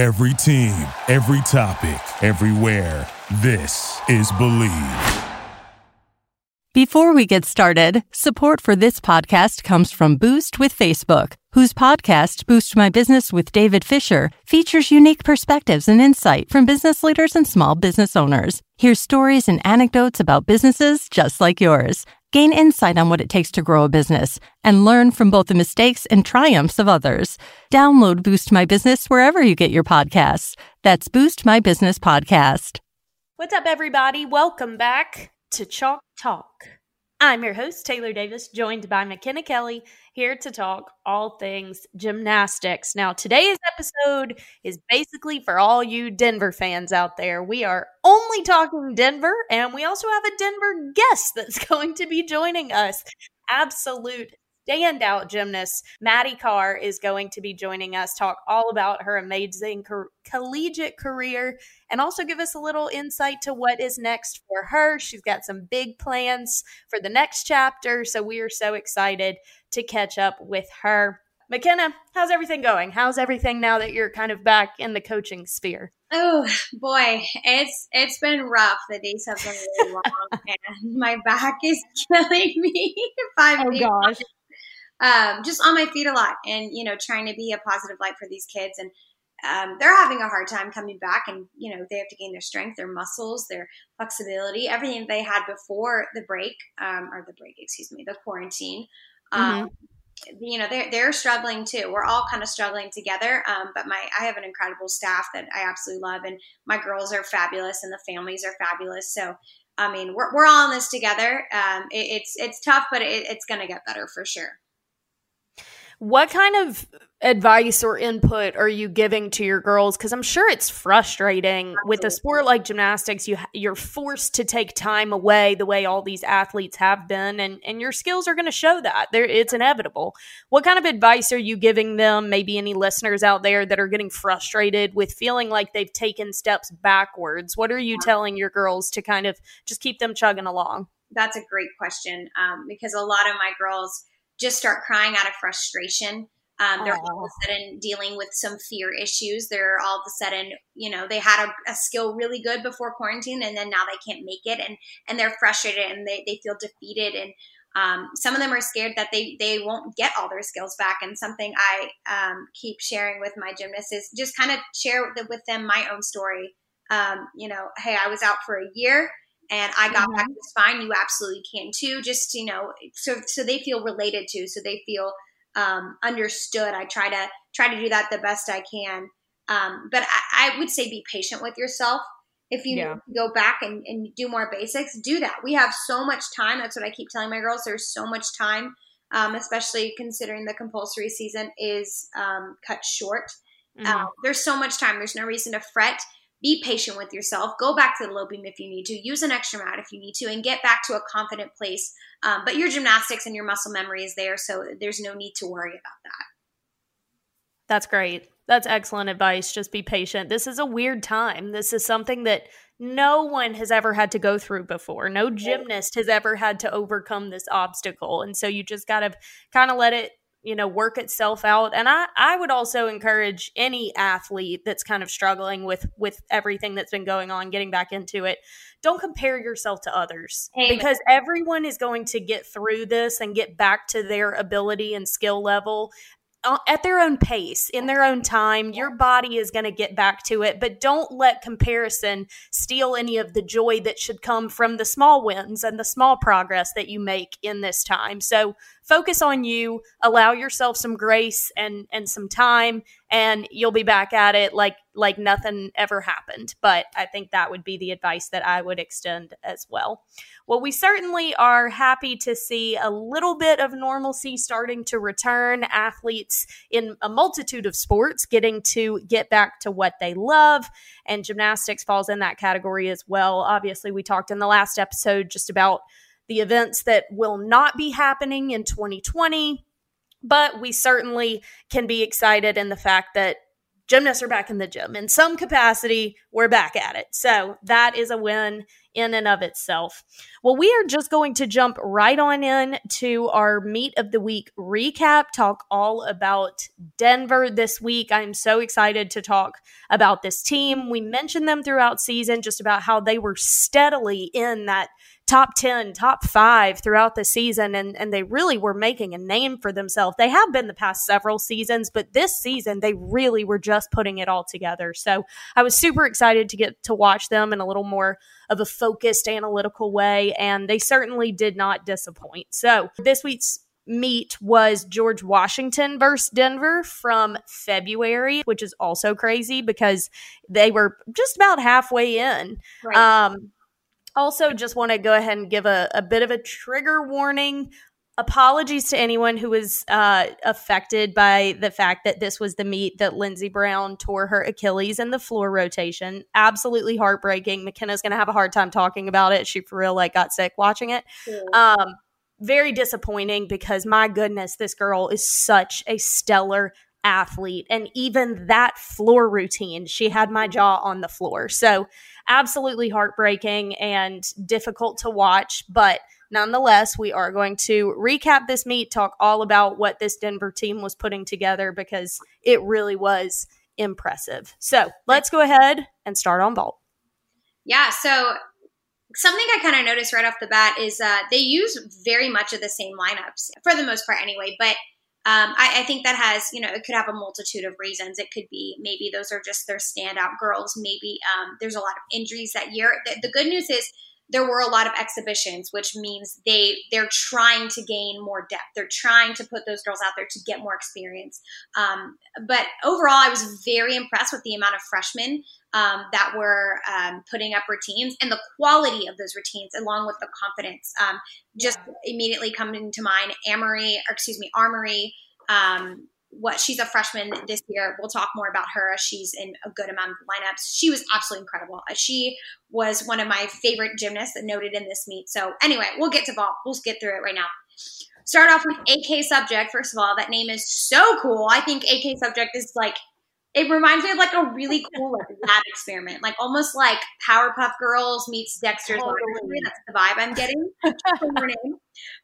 Every team, every topic, everywhere. This is Bleav. Before we get started, support for this podcast comes from Boost with Facebook, whose podcast, Boost My Business with David Fisher, features unique perspectives and insight from business leaders and small business owners. Hear stories and anecdotes about businesses just like yours. Gain insight on what it takes to grow a business and learn from both the mistakes and triumphs of others. Download Boost My Business wherever you get your podcasts. That's Boost My Business Podcast. What's up, everybody? Welcome back to Chalk Talk. I'm your host, Taylor Davis, joined by McKenna Kelly, here to talk all things gymnastics. Now, today's episode is basically for all you Denver fans out there. We are only talking Denver, and we also have a Denver guest that's going to be joining us. Absolute standout gymnast, Maddie Karr, is going to be joining us, talk all about her amazing co- collegiate career, and also give us a little insight to what is next for her. She's got some big plans for the next chapter, so we are so excited to catch up with her. McKenna, how's everything going? How's everything now that you're kind of back in the coaching sphere? Oh boy, it's it's been rough. The days have been really long, and my back is killing me. Five oh gosh, um, just on my feet a lot and, you know, trying to be a positive light for these kids. And um, they're having a hard time coming back and, you know, they have to gain their strength, their muscles, their flexibility, everything they had before the break, um, or the break, excuse me, the quarantine. Um, mm-hmm you know they're they're struggling too. We're all kind of struggling together. Um, but my I have an incredible staff that I absolutely love, and my girls are fabulous, and the families are fabulous. So I mean, we're we're all in this together. Um, it, it's it's tough, but it, it's going to get better for sure. What kind of advice or input are you giving to your girls? Because i'm sure it's frustrating Absolutely. with a sport like gymnastics. You you're forced to take time away the way all these athletes have been and and your skills are going to show that. There it's inevitable. What kind of advice are you giving them? Maybe any listeners out there that are getting frustrated with feeling like they've taken steps backwards. What are you telling your girls to kind of just keep them chugging along? That's a great question um, because a lot of my girls just start crying out of frustration. Um, they're all of a sudden dealing with some fear issues. They're all of a sudden, you know, they had a, a, skill really good before quarantine, and then now they can't make it, and and they're frustrated and they, they feel defeated, and um, some of them are scared that they they won't get all their skills back. And something I um, keep sharing with my gymnasts is just kind of share with, with them my own story. Um, you know, hey, I was out for a year and I got mm-hmm. back just fine. You absolutely can too. Just you know, so so they feel related to, so they feel um, understood. I try to try to do that the best I can. Um, but I, I, would say be patient with yourself. If you yeah. go back and, and do more basics, do that. We have so much time. That's what I keep telling my girls. There's so much time, um, especially considering the compulsory season is um, cut short. Mm-hmm. Uh, there's so much time. There's no reason to fret be patient with yourself. Go back to the low beam if you need to. Use an extra mat if you need to, and get back to a confident place. Um, but your gymnastics and your muscle memory is there, so there's no need to worry about that. That's great. That's excellent advice. Just be patient. This is a weird time. This is something that no one has ever had to go through before. No gymnast has ever had to overcome this obstacle. And so you just got to kind of let it you know work itself out and i i would also encourage any athlete that's kind of struggling with with everything that's been going on getting back into it don't compare yourself to others Amen. because everyone is going to get through this and get back to their ability and skill level uh, at their own pace, in their own time. Your body is going to get back to it, but don't let comparison steal any of the joy that should come from the small wins and the small progress that you make in this time. So focus on you, allow yourself some grace and and some time and you'll be back at it like like nothing ever happened. But I think that would be the advice that I would extend as well. Well, we certainly are happy to see a little bit of normalcy starting to return. Athletes in a multitude of sports getting to get back to what they love, and gymnastics falls in that category as well. Obviously, we talked in the last episode just about the events that will not be happening in 2020 but we certainly can be excited in the fact that gymnasts are back in the gym in some capacity. We're back at it. So that is a win in and of itself. Well, we are just going to jump right on in to our meet of the week recap, talk all about Denver this week. I'm so excited to talk about this team. We mentioned them throughout season just about how they were steadily in that top 10, top five throughout the season, and, and they really were making a name for themselves. They have been the past several seasons, but this season they really were just putting it all together. So I was super excited to get to watch them in a little more of a focused, analytical way, and they certainly did not disappoint. So this week's meet was George Washington versus Denver from February, which is also crazy because they were just about halfway in. Right. Um, also, just want to go ahead and give a, a bit of a trigger warning. Apologies to anyone who was uh, affected by the fact that this was the meet that Lynnzee Brown tore her Achilles in the floor rotation. Absolutely heartbreaking. McKenna's going to have a hard time talking about it. She for real like got sick watching it. Um, very disappointing because my goodness, this girl is such a stellar athlete. And even that floor routine, she had my jaw on the floor. So, absolutely heartbreaking and difficult to watch. But nonetheless, we are going to recap this meet, talk all about what this Denver team was putting together because it really was impressive. So, let's go ahead and start on vault. Yeah. So, something I kind of noticed right off the bat is uh, they use very much of the same lineups for the most part, anyway. But um, I, I, think that has, you know, it could have a multitude of reasons. It could be maybe those are just their standout girls. Maybe um, there's a lot of injuries that year. The, the, good news is there were a lot of exhibitions, which means they they're trying to gain more depth. They're trying to put those girls out there to get more experience. Um, but overall, I was very impressed with the amount of freshmen um, that were um, putting up routines and the quality of those routines, along with the confidence. Um, just yeah. immediately coming to mind, Amory, or excuse me, Armory. Um, what she's a freshman this year. We'll talk more about her. She's in a good amount of lineups. She was absolutely incredible. Uh, she was one of my favorite gymnasts noted in this meet. So anyway, we'll get to vault. We'll get through it right now. Start off with AK Subject. First of all, that name is so cool. I think AK Subject is like it reminds me of like a really cool like lab experiment, like almost like Powerpuff Girls meets Dexter's totally. That's the vibe I'm getting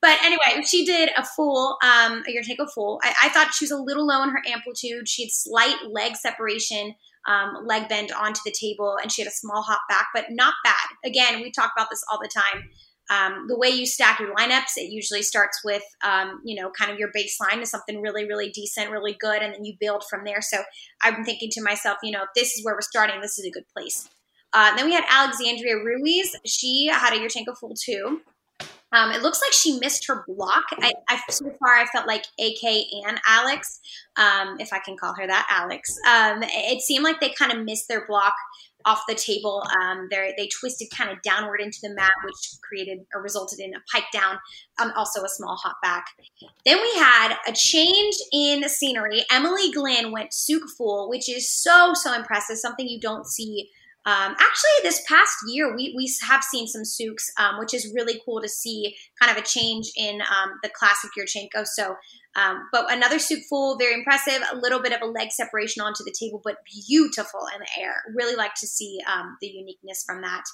But anyway, she did a full, um, you're take a full. I, I, thought she was a little low in her amplitude. She had slight leg separation, um, leg bend onto the table, and she had a small hop back, but not bad. Again, we talk about this all the time um, the way you stack your lineups, it usually starts with, um, you know, kind of your baseline is something really, really decent, really good, and then you build from there. So I'm thinking to myself, you know, if this is where we're starting, this is a good place. Uh, then we had Alexandria Ruiz. She had a Yurchenko full two. Um, it looks like she missed her block. I, I, so far, I felt like AK and Alex, um, if I can call her that, Alex. Um, it seemed like they kind of missed their block off the table. Um, they twisted kind of downward into the mat, which created or resulted in a pike down, um, also a small hop back. Then we had a change in scenery. Emily Glenn went Tsuk full, which is so, so impressive, something you don't see um, actually, this past year, we, we have seen some Tsuks, um, which is really cool to see kind of a change in um, the classic Yurchenko. So, um, but another Tsuk full, very impressive. A little bit of a leg separation onto the table, but beautiful in the air. Really like to see um, the uniqueness from that.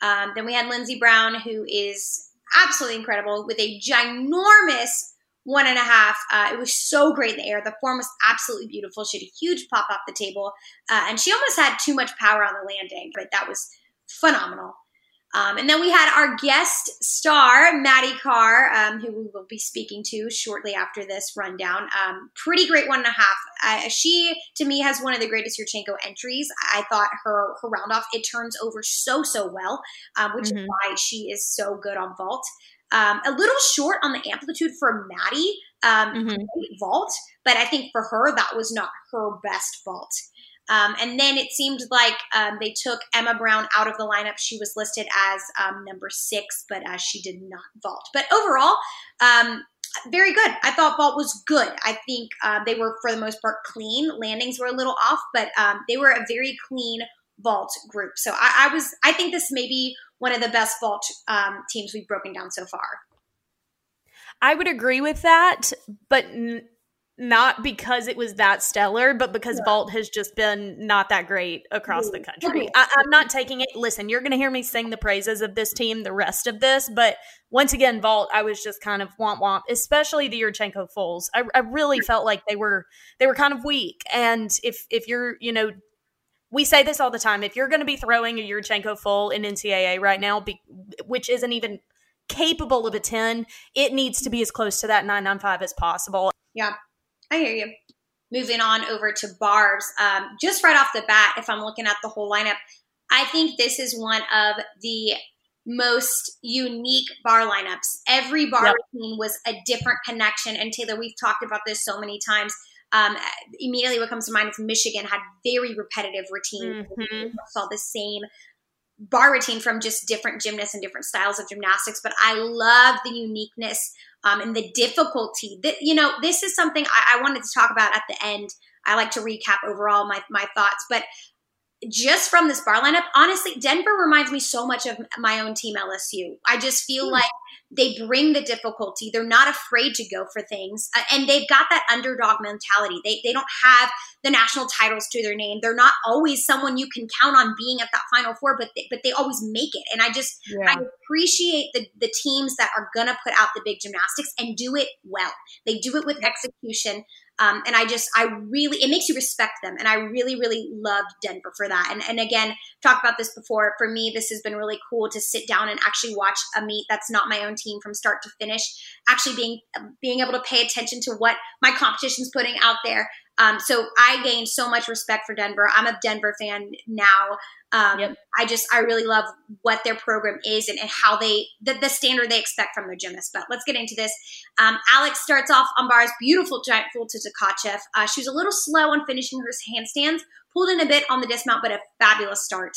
Um, then we had Lynnzee Brown, who is absolutely incredible with a ginormous one and a half. Uh, it was so great in the air. The form was absolutely beautiful. She had a huge pop off the table, uh, and she almost had too much power on the landing, but that was phenomenal. Um, and then we had our guest star, Maddie Karr, um, who we will be speaking to shortly after this rundown. Um, pretty great one and a half. Uh, she, to me, has one of the greatest Yurchenko entries. I thought her her round off it turns over so so well, um, which mm-hmm. is why she is so good on vault. Um, a little short on the amplitude for Maddie um, mm-hmm. vault, but I think for her that was not her best vault. Um, and then it seemed like um, they took Emma Brown out of the lineup. She was listed as um, number six, but uh, she did not vault. But overall, um, very good. I thought vault was good. I think uh, they were, for the most part, clean. Landings were a little off, but um, they were a very clean vault group. So I, I was, I think this may be one of the best vault um, teams we've broken down so far. I would agree with that, but n- not because it was that stellar, but because yeah. Vault has just been not that great across the country. I, am not taking it. Listen, you're going to hear me sing the praises of this team the rest of this, but once again, Vault, I was just kind of womp womp, especially the Yurchenko Fulls. I, I really felt like they were they were kind of weak, and if if you're you know we say this all the time. If you're going to be throwing a Yurchenko full in NCAA right now, be, which isn't even capable of a 10, it needs to be as close to that 995 as possible. Yeah. I hear you. Moving on over to bars, um, just right off the bat, if I'm looking at the whole lineup, I think this is one of the most unique bar lineups. Every bar yep. routine was a different connection. And Taylor, we've talked about this so many times. Um, immediately, what comes to mind is Michigan had very repetitive routines. Mm-hmm. Saw the same bar routine from just different gymnasts and different styles of gymnastics. But I love the uniqueness um, and the difficulty that, you know, this is something I, I wanted to talk about at the end. I like to recap overall my, my thoughts, but just from this bar lineup, honestly, Denver reminds me so much of my own team, LSU. I just feel mm. like they bring the difficulty. They're not afraid to go for things. Uh, and they've got that underdog mentality. They, they don't have the national titles to their name. They're not always someone you can count on being at that final four, but they, but they always make it. And I just, yeah. I appreciate the, the teams that are going to put out the big gymnastics and do it well. They do it with execution. Um, and I just, I really, it makes you respect them. And I really, really loved Denver for that. And, and again, talked about this before. For me, this has been really cool to sit down and actually watch a meet that's not my own team from start to finish. Actually being, being able to pay attention to what my competition's putting out there. Um, so I gained so much respect for Denver. I'm a Denver fan now. Um, yep. I just, I really love what their program is and, and how they, the, the, standard they expect from their gymnasts. But let's get into this. Um, Alex starts off on bars, beautiful giant full to Tkachev. Uh, she was a little slow on finishing her handstands, pulled in a bit on the dismount, but a fabulous start.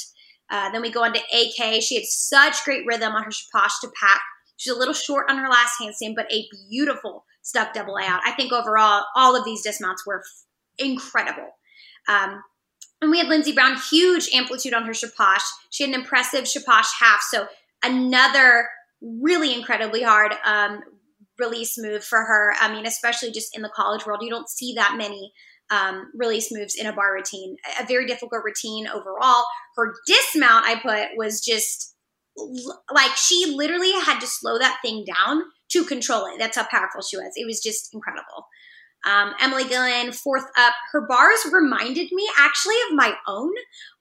Uh, then we go on to AK. She had such great rhythm on her shaposh to Pak. She's a little short on her last handstand, but a beautiful stuck double out. I think overall, all of these dismounts were incredible. Um, and we had Lynnzee Brown, huge amplitude on her shaposh. She had an impressive shaposh half. So another really incredibly hard um, release move for her. I mean, especially just in the college world, you don't see that many um, release moves in a bar routine. A very difficult routine overall. Her dismount, I put, was just like she literally had to slow that thing down to control it. That's how powerful she was. It was just incredible. Um, Emily Glenn, fourth up. Her bars reminded me actually of my own.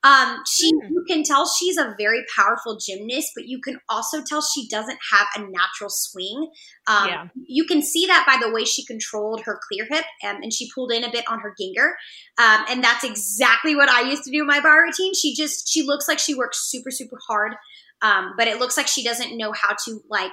Um, she, mm. you can tell she's a very powerful gymnast, but you can also tell she doesn't have a natural swing. Um, yeah. You can see that by the way she controlled her clear hip and, and she pulled in a bit on her Gienger. Um, and that's exactly what I used to do in my bar routine. She just, she looks like she works super, super hard. Um, but it looks like she doesn't know how to like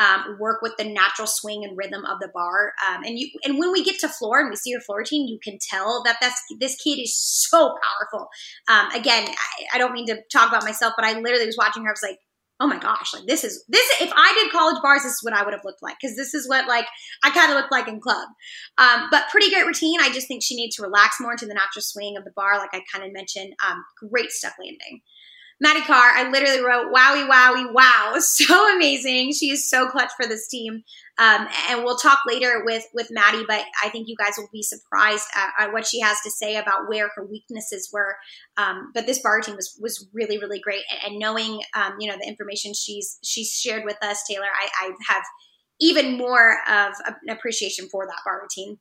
um, work with the natural swing and rhythm of the bar. Um, and you and when we get to floor and we see her floor routine, you can tell that that's this kid is so powerful. Um, again, I, I, don't mean to talk about myself, but I literally was watching her. I was like, oh my gosh, like this is this. If I did college bars, this is what I would have looked like because this is what like I kind of looked like in club. Um, but pretty great routine. I just think she needs to relax more into the natural swing of the bar, like I kind of mentioned. Um, great stuff landing. Maddie Karr, I literally wrote, wowie, wowie, wow. So amazing. She is so clutch for this team. Um, and we'll talk later with, with Maddie, but I think you guys will be surprised at, at what she has to say about where her weaknesses were. Um, but this bar team was, was really, really great. And, and knowing, um, you know, the information she's, she's shared with us, Taylor, I, I have even more of an appreciation for that bar routine.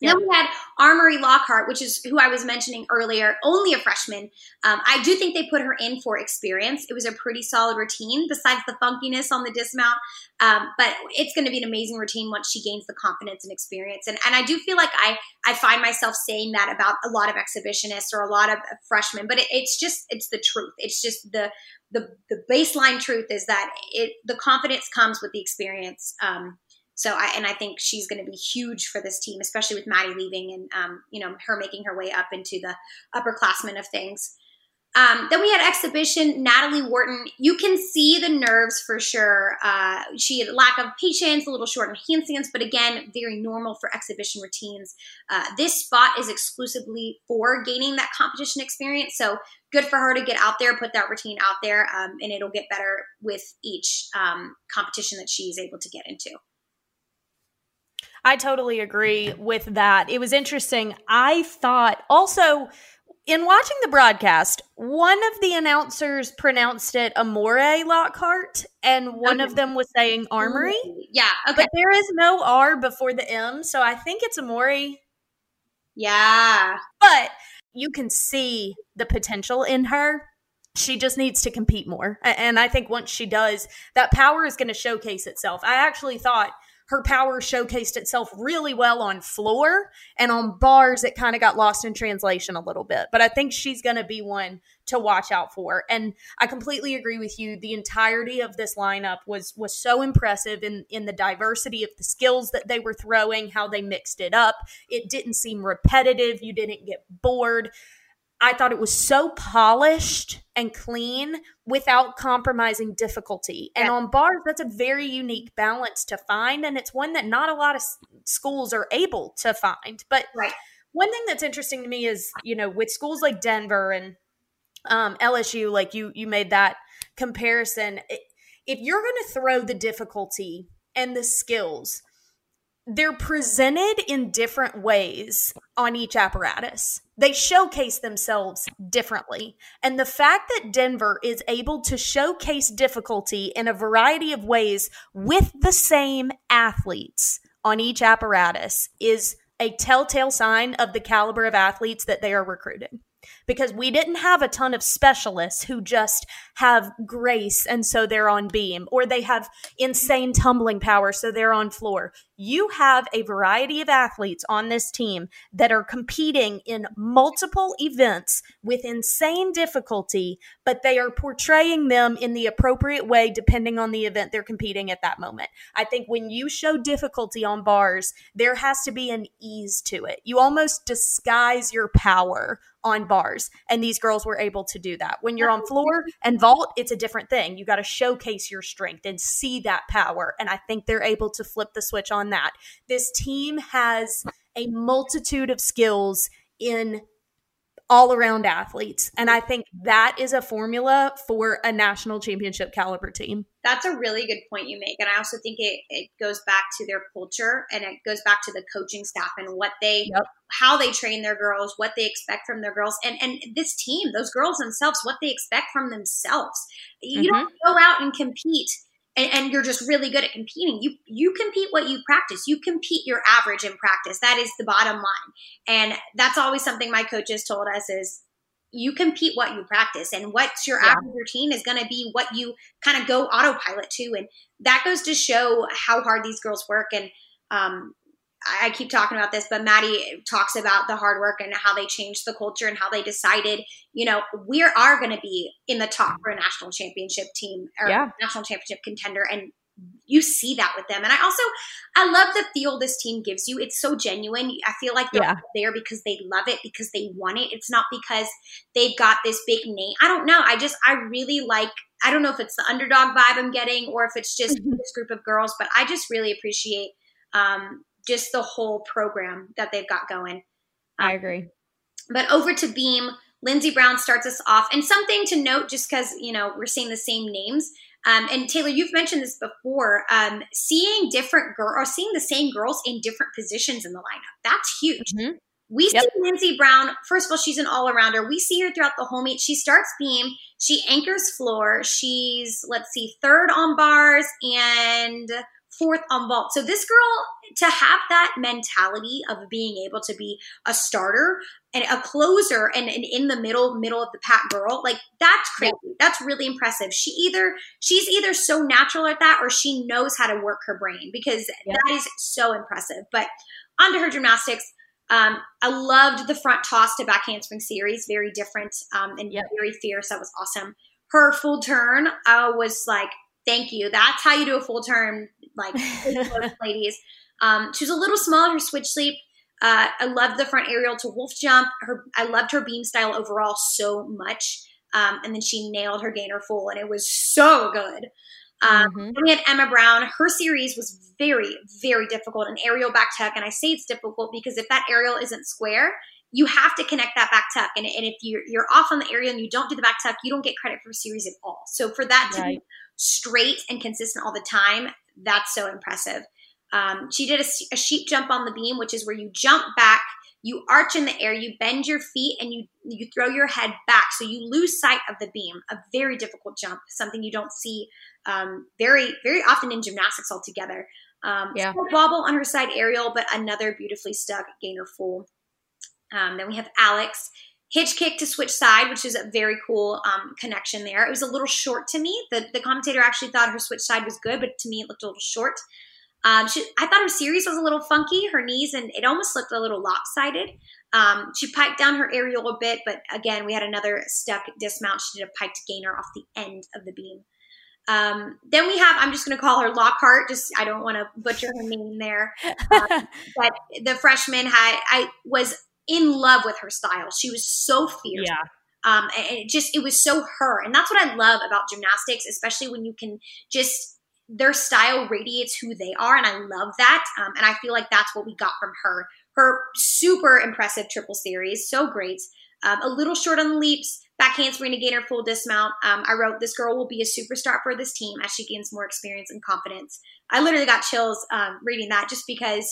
Yeah. Then we had Armory Lockhart, which is who I was mentioning earlier, only a freshman. Um, I do think they put her in for experience. It was a pretty solid routine, besides the funkiness on the dismount. Um, but it's going to be an amazing routine once she gains the confidence and experience. And, and I do feel like I, I find myself saying that about a lot of exhibitionists or a lot of freshmen, but it, it's just, it's the truth. It's just the, the, the baseline truth is that it, the confidence comes with the experience. Um, so I and I think she's going to be huge for this team, especially with Maddie leaving and um, you know her making her way up into the upperclassmen of things. Um, then we had exhibition Natalie Wharton. You can see the nerves for sure. Uh, she had a lack of patience, a little short in handstands, but again, very normal for exhibition routines. Uh, this spot is exclusively for gaining that competition experience. So good for her to get out there, put that routine out there, um, and it'll get better with each um, competition that she's able to get into. I totally agree with that. It was interesting. I thought also in watching the broadcast, one of the announcers pronounced it Amore Lockhart, and one okay. of them was saying Armory. Yeah, okay. But there is no R before the M, so I think it's Amore. Yeah. But you can see the potential in her. She just needs to compete more. And I think once she does, that power is going to showcase itself. I actually thought her power showcased itself really well on floor and on bars it kind of got lost in translation a little bit but i think she's going to be one to watch out for and i completely agree with you the entirety of this lineup was was so impressive in in the diversity of the skills that they were throwing how they mixed it up. It didn't seem repetitive you didn't get bored I thought it was so polished and clean without compromising difficulty. And on bars, that's a very unique balance to find. And it's one that not a lot of schools are able to find. But right. one thing that's interesting to me is, you know, with schools like Denver and um, LSU, like you, you made that comparison. If you're going to throw the difficulty and the skills they're presented in different ways on each apparatus. They showcase themselves differently. And the fact that Denver is able to showcase difficulty in a variety of ways with the same athletes on each apparatus is a telltale sign of the caliber of athletes that they are recruiting because we didn't have a ton of specialists who just have grace and so they're on beam or they have insane tumbling power so they're on floor. You have a variety of athletes on this team that are competing in multiple events with insane difficulty, but they are portraying them in the appropriate way depending on the event they're competing at that moment. I think when you show difficulty on bars, there has to be an ease to it. You almost disguise your power on bars. And these girls were able to do that. When you're on floor and vault, it's a different thing. You got to showcase your strength and see that power. And I think they're able to flip the switch on that. This team has a multitude of skills in all around athletes. And I think that is a formula for a national championship caliber team. That's a really good point you make. And I also think it, it goes back to their culture and it goes back to the coaching staff and what they, yep. how they train their girls, what they expect from their girls. And, and this team, those girls themselves, what they expect from themselves. You mm-hmm. don't go out and compete and, and, you're just really good at competing. You you compete what you practice. You compete your average in practice. That is the bottom line. And that's always something my coaches told us is you compete what you practice and what's your yeah. average routine is going to be what you kind of go autopilot to and that goes to show how hard these girls work and um, I keep talking about this, but Maddie talks about the hard work and how they changed the culture and how they decided, you know, we are going to be in the top for a national championship team or yeah. national championship contender. And you see that with them. And I also, I love the feel this team gives you. It's so genuine. I feel like they're yeah. there because they love it, because they want it. It's not because they've got this big name. I don't know. I just, I really like, I don't know if it's the underdog vibe I'm getting or if it's just mm-hmm. this group of girls, but I just really appreciate um, just the whole program that they've got going. I agree. But over to Beam, Lynnzee Brown starts us off. And something to note, just because, you know, we're seeing the same names. Um, and Taylor, you've mentioned this before. Um, seeing different girls or seeing the same girls in different positions in the lineup, that's huge. Mm-hmm. We yep. see Lynnzee Brown. First of all, she's an all arounder. We see her throughout the whole meet. She starts beam. She anchors floor. She's let's see, third on bars and fourth on vault. So this girl to have that mentality of being able to be a starter and a closer and, and in the middle middle of the pack girl like that's crazy yeah. that's really impressive she either she's either so natural at that or she knows how to work her brain because yeah. that is so impressive but onto her gymnastics um, I loved the front toss to back handspring series, very different um, and yep. very fierce. That was awesome. Her full turn I was like, thank you. That's how you do a full turn, like ladies. Um, she was a little small in her switch leap. Uh, I loved the front aerial to wolf jump. Her, I loved her beam style overall so much. Um, and then she nailed her gainer full, and it was so good. Um, mm-hmm. we had Emma Brown. Her series was very, very difficult, an aerial back tuck. And I say it's difficult because if that aerial isn't square, you have to connect that back tuck. And, and if you're, you're off on the aerial and you don't do the back tuck, you don't get credit for a series at all. So for that right. to be straight and consistent all the time, that's so impressive. Um, she did a, a sheep jump on the beam, which is where you jump back, you arch in the air, you bend your feet, and you you throw your head back, so you lose sight of the beam. A very difficult jump, something you don't see um, very very often in gymnastics altogether. Um, yeah. wobble on her side aerial, but another beautifully stuck gainer full. Um, then we have Alex hitch kick to switch side, which is a very cool um, connection there. It was a little short to me. The, the commentator actually thought her switch side was good, but to me it looked a little short. Um, she, I thought her series was a little funky, her knees, and it almost looked a little lopsided. Um, she piked down her aerial a bit, but again, we had another stuck dismount. She did a piked gainer off the end of the beam. Um, then we have, I'm just going to call her Lockhart. Just, I don't want to butcher her name there. Um, but the freshman had, I was in love with her style. She was so fierce. Yeah. Um, and it just, it was so her. And that's what I love about gymnastics, especially when you can just, their style radiates who they are. And I love that. Um, and I feel like that's what we got from her. Her super impressive triple series. So great. Um, a little short on the leaps, back handspring to gainer full dismount. Um, I wrote, This girl will be a superstar for this team as she gains more experience and confidence. I literally got chills um, reading that just because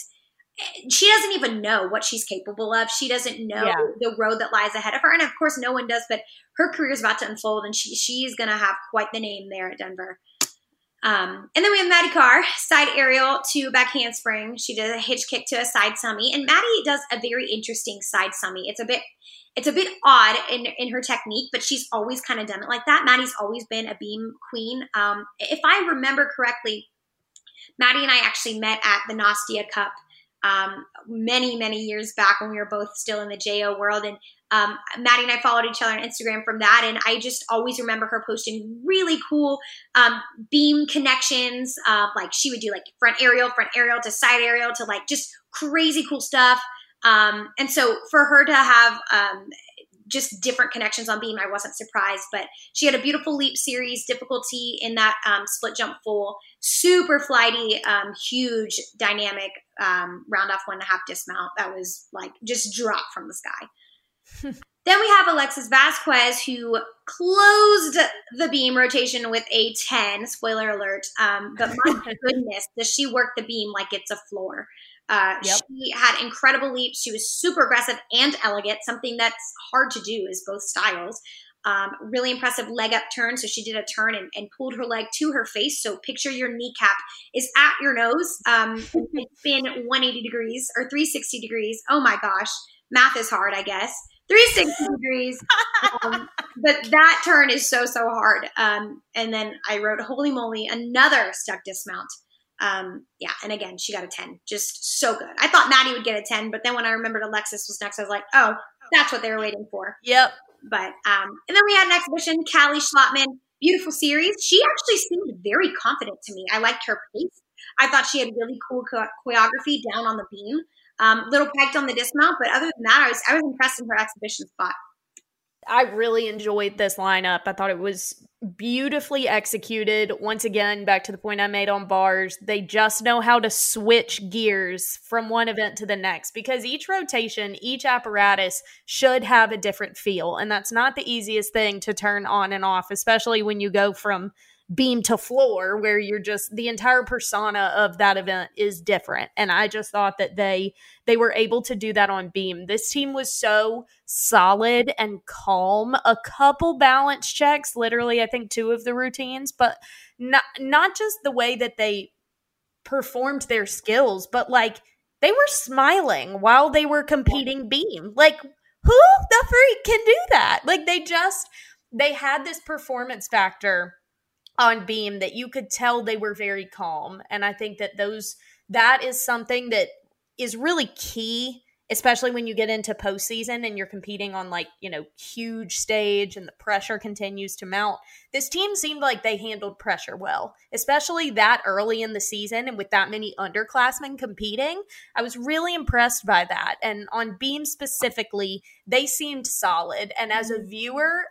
she doesn't even know what she's capable of. She doesn't know Yeah. the road that lies ahead of her. And of course, no one does, but her career is about to unfold and she, she's going to have quite the name there at Denver. Um, and then we have Maddie Karr, side aerial to back handspring. She did a hitch kick to a side summy. And Maddie does a very interesting side summy. It's a bit it's a bit odd in, in her technique, but she's always kind of done it like that. Maddie's always been a beam queen. Um, if I remember correctly, Maddie and I actually met at the Nastia Cup um, many, many years back when we were both still in the JO world. And um, Maddie and I followed each other on Instagram from that. And I just always remember her posting really cool um, beam connections. Uh, like she would do like front aerial, front aerial to side aerial to like just crazy cool stuff. Um, and so for her to have um, just different connections on beam, I wasn't surprised. But she had a beautiful leap series, difficulty in that um, split jump full, super flighty, um, huge dynamic um, round off one and a half dismount. That was like just dropped from the sky. then we have Alexis Vasquez, who closed the beam rotation with a 10. Spoiler alert. Um, but my goodness, does she work the beam like it's a floor? Uh, Yep. She had incredible leaps. She was super aggressive and elegant, something that's hard to do is both styles. Um, really impressive leg up turn. So she did a turn and, and pulled her leg to her face. So picture your kneecap is at your nose. Um, and spin 180 degrees or 360 degrees. Oh my gosh. Math is hard, I guess. 360 degrees. Um, but that turn is so, so hard. Um, and then I wrote, holy moly, another stuck dismount. Um, yeah, and again, she got a 10. Just so good. I thought Maddie would get a 10, but then when I remembered Alexis was next, I was like, oh, that's what they were waiting for. Yep. But um, and then we had an exhibition, Callie Schlotman, beautiful series. She actually seemed very confident to me. I liked her pace. I thought she had really cool cho- choreography down on the beam. Um, little piked on the dismount, but other than that, I was I was impressed in her exhibition spot. I really enjoyed this lineup. I thought it was beautifully executed. Once again, back to the point I made on bars, they just know how to switch gears from one event to the next because each rotation, each apparatus should have a different feel. And that's not the easiest thing to turn on and off, especially when you go from beam to floor where you're just the entire persona of that event is different. And i just thought that they they were able to do that on beam. This team was so solid and calm. A couple balance checks literally i think two of the routines but not not just the way that they performed their skills but like they were smiling while they were competing beam. Like who the freak can do that? Like they just they had this performance factor on beam that you could tell they were very calm and i think that those that is something that is really key especially when you get into postseason and you're competing on like you know huge stage and the pressure continues to mount. This team seemed like they handled pressure well especially that early in the season and with that many underclassmen competing. I was really impressed by that and on beam specifically they seemed solid and as a mm-hmm. viewer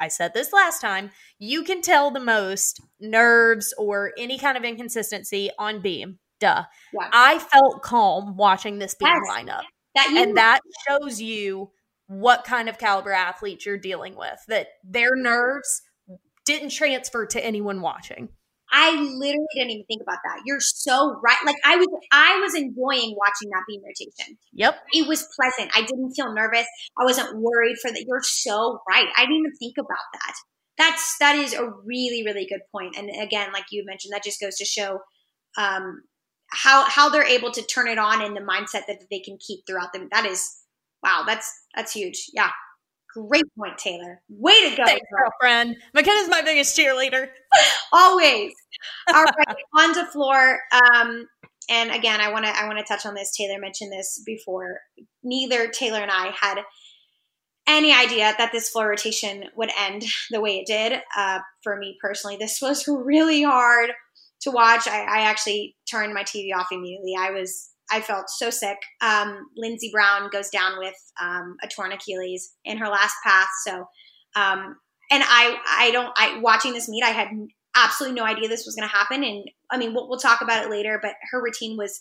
I said this last time, you can tell the most nerves or any kind of inconsistency on beam. Duh. Yeah. I felt calm watching this beam Yes. lineup. That And that shows you what kind of caliber athlete you're dealing with. That their nerves didn't transfer to anyone watching. I literally didn't even think about that. You're so right. Like I was, I was enjoying watching that beam rotation. Yep. It was pleasant. I didn't feel nervous. I wasn't worried for that. You're so right. I didn't even think about that. That's that is a really really good point. And again, like you mentioned, that just goes to show um, how how they're able to turn it on in the mindset that they can keep throughout them. That is wow. That's that's huge. Yeah. Great point, Taylor. Way to go, Thanks, girlfriend. McKenna's my biggest cheerleader. Always. All right, on to floor. Um, and again, I want to I want to touch on this. Taylor mentioned this before. Neither Taylor and I had any idea that this floor rotation would end the way it did. Uh, for me personally, this was really hard to watch. I, I, actually turned my TV off immediately. I was I felt so sick. Um, Lynnzee Brown goes down with um, a torn Achilles in her last pass. So, um, and I I don't I watching this meet I had absolutely no idea this was going to happen. And I mean we'll, we'll, talk about it later. But her routine was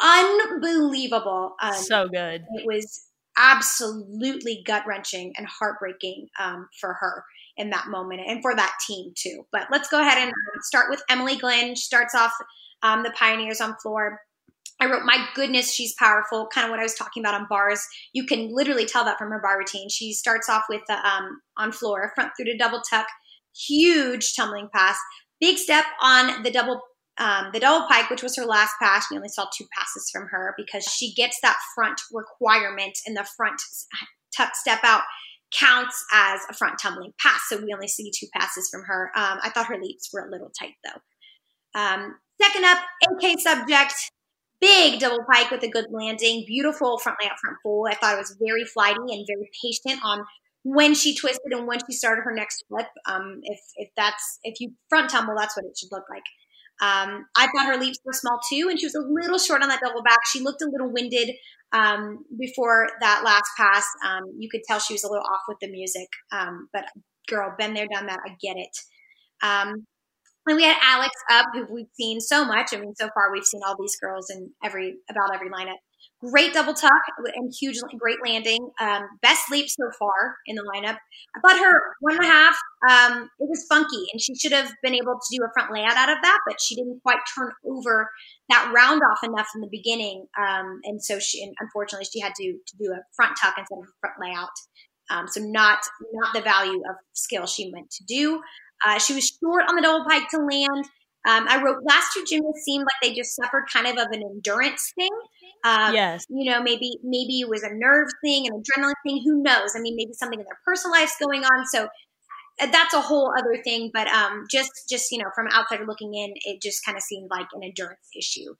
unbelievable. Um, so good. It was absolutely gut wrenching and heartbreaking um, for her in that moment and for that team too. But let's go ahead and start with Emily Glenn. She starts off um, the Pioneers on floor. I wrote, my goodness, she's powerful. Kind of what I was talking about on bars. You can literally tell that from her bar routine. She starts off with the um, on floor, front through to double tuck, huge tumbling pass, big step on the double um, the double pike, which was her last pass, we only saw two passes from her because she gets that front requirement and the front tuck step out counts as a front tumbling pass. So we only see two passes from her. Um, I thought her leaps were a little tight though. Um, second up, AK subject, big double pike with a good landing, beautiful front layout front full. I thought it was very flighty and very patient on when she twisted and when she started her next flip. Um, if if that's if you front tumble, that's what it should look like. Um, I thought her leaps were small too, and she was a little short on that double back. She looked a little winded um, before that last pass. Um, you could tell she was a little off with the music. Um, but girl, been there, done that. I get it. We had Alex up, who we've seen so much. I mean, so far we've seen all these girls in every about every lineup. Great double tuck and huge, great landing. Um, best leap so far in the lineup. I thought her one and a half, um, it was funky, and she should have been able to do a front layout out of that, but she didn't quite turn over that round off enough in the beginning. Um, and so she, and unfortunately, she had to, to do a front tuck instead of a front layout. Um, so not not the value of skill she meant to do. Uh, she was short on the double pike to land. Um, I wrote last two gymnasts seemed like they just suffered kind of of an endurance thing. Um, yes. You know, maybe maybe it was a nerve thing, an adrenaline thing. Who knows? I mean, maybe something in their personal life's going on. So uh, that's a whole other thing. But um, just just you know, from outside looking in, it just kind of seemed like an endurance issue.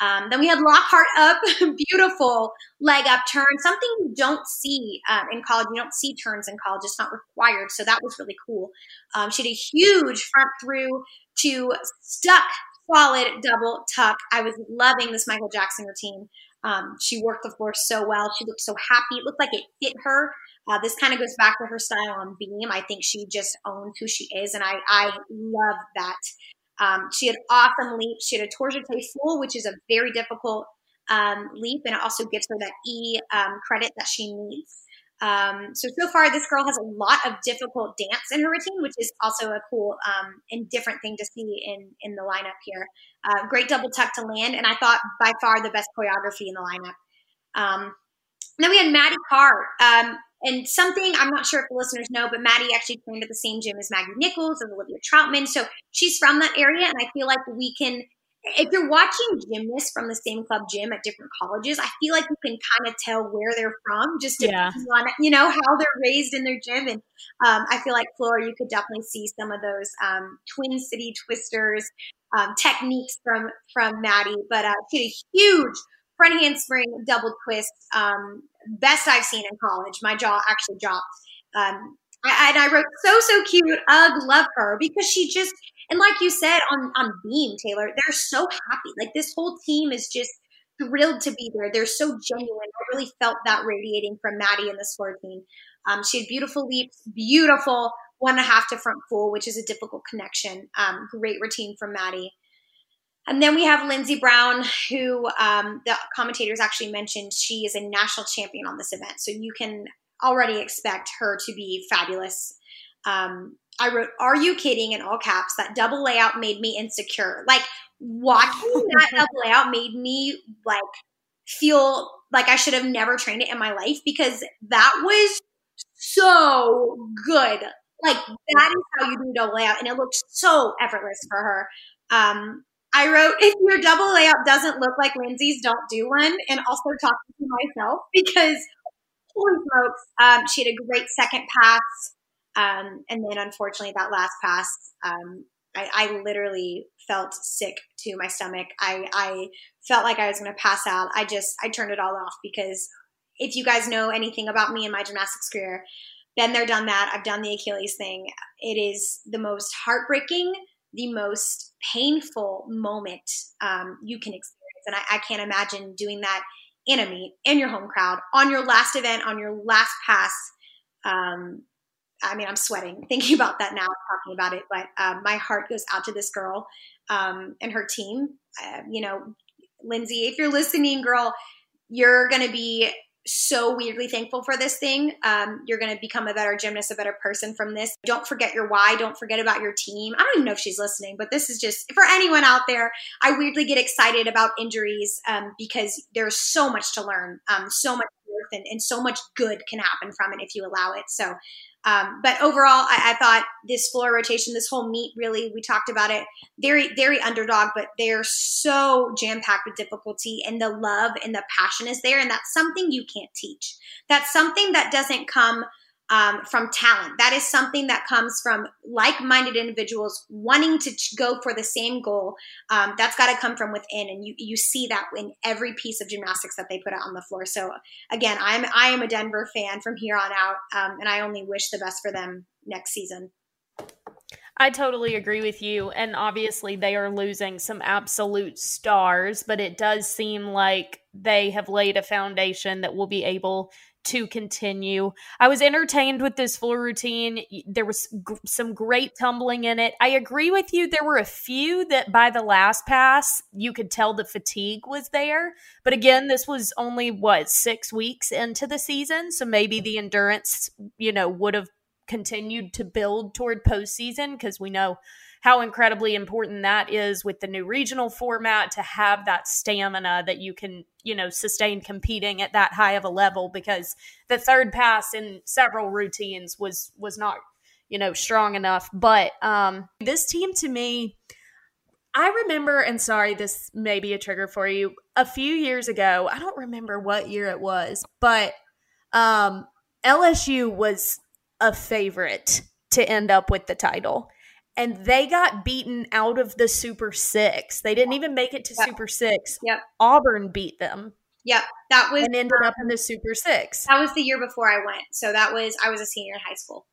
Um, then we had Lockhart up, beautiful leg up turn, something you don't see uh, in college. You don't see turns in college; it's not required. So that was really cool. Um, she had a huge front through to stuck solid double tuck. I was loving this Michael Jackson routine. Um, she worked the floor so well. She looked so happy. It looked like it fit her. Uh, this kind of goes back to her style on beam. I think she just owns who she is, and I I love that. Um, she had awesome leaps. She had a tour jeté full, which is a very difficult um, leap, and it also gives her that E um, credit that she needs. Um, so so far, this girl has a lot of difficult dance in her routine, which is also a cool um, and different thing to see in in the lineup here. Uh, great double tuck to land, and I thought by far the best choreography in the lineup. Um, then we had Maddie Karr, and something I'm not sure if the listeners know, but Maddie actually trained at the same gym as Maggie Nichols and Olivia Trautman, so she's from that area, and I feel like we can if you're watching gymnasts from the same club gym at different colleges, I feel like you can kind of tell where they're from, just yeah. on you know how they're raised in their gym. And um, I feel like Flora, you could definitely see some of those um, Twin City twisters um, techniques from from Maddie. But uh, she had a huge front handspring double twist, um, best I've seen in college. My jaw actually dropped. Um, I, and I wrote so so cute. Ugh, love her because she just and like you said on on Beam, Taylor, they're so happy. Like this whole team is just thrilled to be there. They're so genuine. I really felt that radiating from Maddie and the score team. Um, she had beautiful leaps, beautiful one and a half to front full, which is a difficult connection. Um, great routine from Maddie. And then we have Lynnzee Brown, who um, the commentators actually mentioned she is a national champion on this event. So you can already expect her to be fabulous. Um, I wrote, Are you kidding? in all caps. That double layout made me insecure. Like watching that double layout made me like feel like I should have never trained it in my life because that was so good. Like that is how you do double layout, and it looked so effortless for her. Um, I wrote, if your double layout doesn't look like Lynnzee's, don't do one. And also talking to myself because holy smokes, um, she had a great second pass. Um, and then unfortunately, that last pass, um, I, I, literally felt sick to my stomach. I, I felt like I was going to pass out. I just, I turned it all off because if you guys know anything about me and my gymnastics career, been there, done that. I've done the Achilles thing. It is the most heartbreaking, the most painful moment um, you can experience. And I, I can't imagine doing that in a meet, in your home crowd, on your last event, on your last pass. Um, I mean, I'm sweating thinking about that now, talking about it. But um, my heart goes out to this girl um, and her team. Uh, you know, Lynnzee, if you're listening, girl, you're going to be so weirdly thankful for this thing. Um, you're going to become a better gymnast, a better person from this. Don't forget your why. Don't forget about your team. I don't even know if she's listening, but this is just for anyone out there. I weirdly get excited about injuries um, because there's so much to learn, um, so much worth, and, and so much good can happen from it if you allow it. So um, but overall, I, I, thought this floor rotation, this whole meet, really, we talked about it, very, very underdog, but they're so jam packed with difficulty, and the love and the passion is there, and that's something you can't teach. That's something that doesn't come um, from talent. That is something that comes from like minded individuals wanting to go for the same goal. Um, that's got to come from within. And you, you see that in every piece of gymnastics that they put out on the floor. So, again, I'm, I am a Denver fan from here on out. Um, and I only wish the best for them next season. I totally agree with you. And obviously, they are losing some absolute stars, but it does seem like they have laid a foundation that will be able to continue. I was entertained with this full routine. There was g- some great tumbling in it. I agree with you. There were a few that by the last pass, you could tell the fatigue was there. But again, this was only what, six weeks into the season. So maybe the endurance, you know, would have continued to build toward postseason because we know how incredibly important that is with the new regional format to have that stamina that you can, you know, sustain competing at that high of a level because the third pass in several routines was was not, you know, strong enough. But um this team to me I remember, and sorry, this may be a trigger for you. A few years ago, I don't remember what year it was, but um, LSU was a favorite to end up with the title and they got beaten out of the Super Six. They didn't even make it to yep. Super Six. Yep. Auburn beat them. Yep. That was and ended up in the Super Six. That was the year before I went. So that was I was a senior in high school.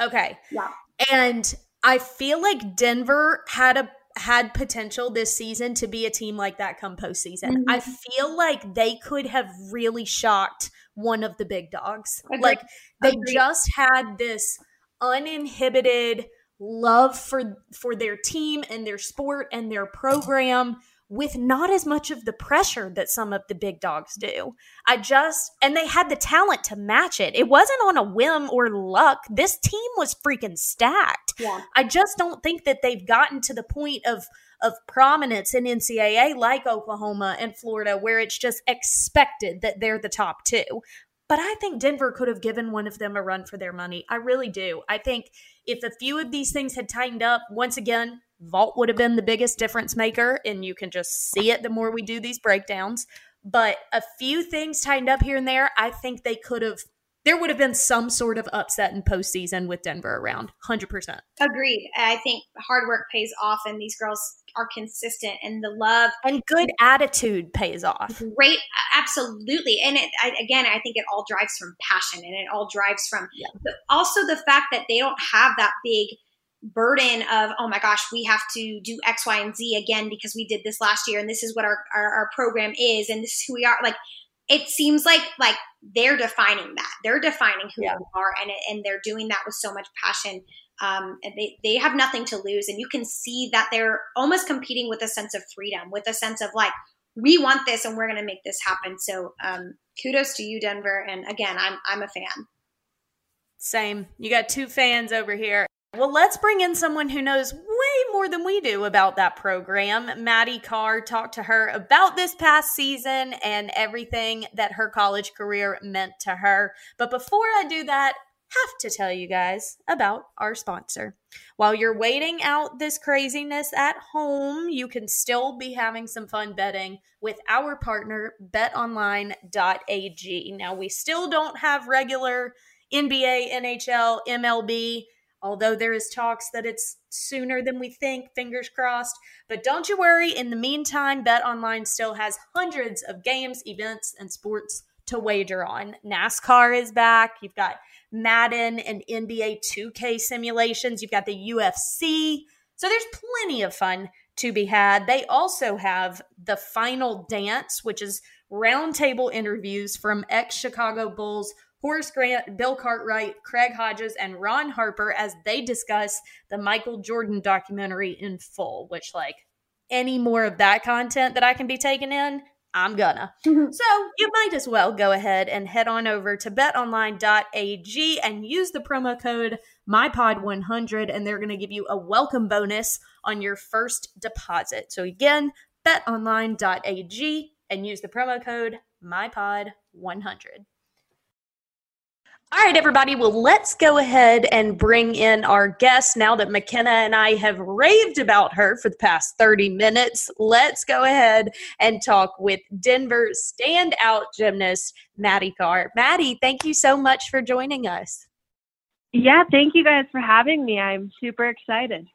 Okay. Yeah. And I feel like Denver had a had potential this season to be a team like that come postseason. Mm-hmm. I feel like they could have really shocked one of the big dogs. Agreed. Like they Agreed. just had this uninhibited love for for their team and their sport and their program with not as much of the pressure that some of the big dogs do. I just and they had the talent to match it. It wasn't on a whim or luck. This team was freaking stacked. Yeah. I just don't think that they've gotten to the point of of prominence in NCAA like Oklahoma and Florida where it's just expected that they're the top 2. But I think Denver could have given one of them a run for their money. I really do. I think if a few of these things had tightened up, once again, Vault would have been the biggest difference maker. And you can just see it the more we do these breakdowns. But a few things tightened up here and there, I think they could have there would have been some sort of upset in postseason with Denver around. 100%. Agreed. I think hard work pays off, and these girls are consistent, and the love and good attitude pays off. Great. Absolutely. And it, I, again, I think it all drives from passion and it all drives from yeah. the, also the fact that they don't have that big burden of oh my gosh we have to do x y and z again because we did this last year and this is what our, our, our program is and this is who we are like it seems like like they're defining that they're defining who yeah. they are and and they're doing that with so much passion um, and they they have nothing to lose. And you can see that they're almost competing with a sense of freedom with a sense of like we want this and we're going to make this happen. So um, kudos to you denver. And again i'm i'm a fan. Same. You got two fans over here. Well, let's bring in someone who knows way more than we do about that program. Maddie Karr talked to her about this past season and everything that her college career meant to her. But before I do that, have to tell you guys about our sponsor. While you're waiting out this craziness at home, you can still be having some fun betting with our partner, betonline.ag. Now, we still don't have regular NBA, NHL, MLB although there is talks that it's sooner than we think fingers crossed but don't you worry in the meantime BetOnline still has hundreds of games events and sports to wager on. Nascar is back. You've got madden and nba 2k simulations. You've got the ufc so there's plenty of fun to be had. They also have the final dance which is roundtable interviews from ex chicago bulls Horace Grant, Bill Cartwright, Craig Hodges, and Ron Harper as they discuss the Michael Jordan documentary in full, which, like, any more of that content that I can be taken in, I'm gonna. Mm-hmm. So you might as well go ahead and head on over to betonline.ag and use the promo code MyPod100, and they're gonna give you a welcome bonus on your first deposit. So again, betonline.ag and use the promo code MyPod100. All right, everybody. Well, let's go ahead and bring in our guest now that McKenna and I have raved about her for the past 30 minutes. Let's go ahead and talk with Denver standout gymnast, Maddie Karr. Maddie, thank you so much for joining us. Yeah, thank you guys for having me. I'm super excited.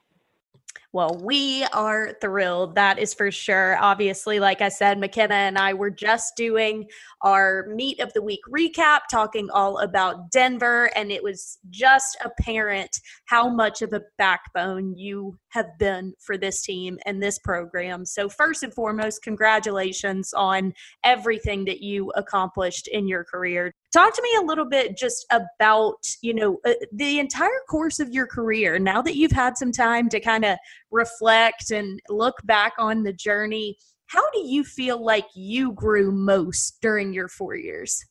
Well, we are thrilled. That is for sure. Obviously, like I said, McKenna and I were just doing our meet of the week recap, talking all about Denver, and it was just apparent how much of a backbone you have been for this team and this program. So, first and foremost, congratulations on everything that you accomplished in your career. Talk to me a little bit just about, you know, uh, the entire course of your career. Now that you've had some time to kind of reflect and look back on the journey, how do you feel like you grew most during your four years?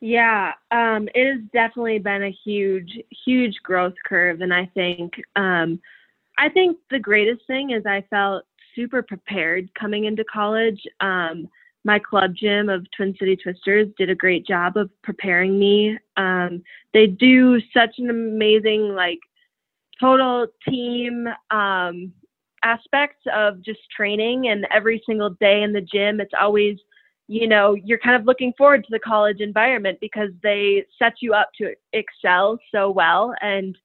Yeah, um, it has definitely been a huge, huge growth curve, and I think, um, I think the greatest thing is I felt super prepared coming into college. Um, my club gym of Twin City Twisters did a great job of preparing me. Um, they do such an amazing, like, total team um, aspects of just training and every single day in the gym it's always you know you're kind of looking forward to the college environment because they set you up to excel so well. And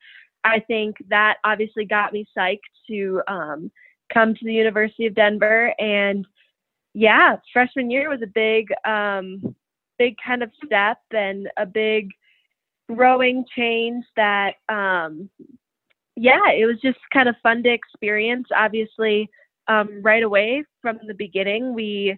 i think that obviously got me psyched to um, come to the university of denver. And yeah freshman year was a big um, big kind of step and a big growing change that um, yeah, it was just kind of fun to experience. Obviously, um, right away from the beginning, we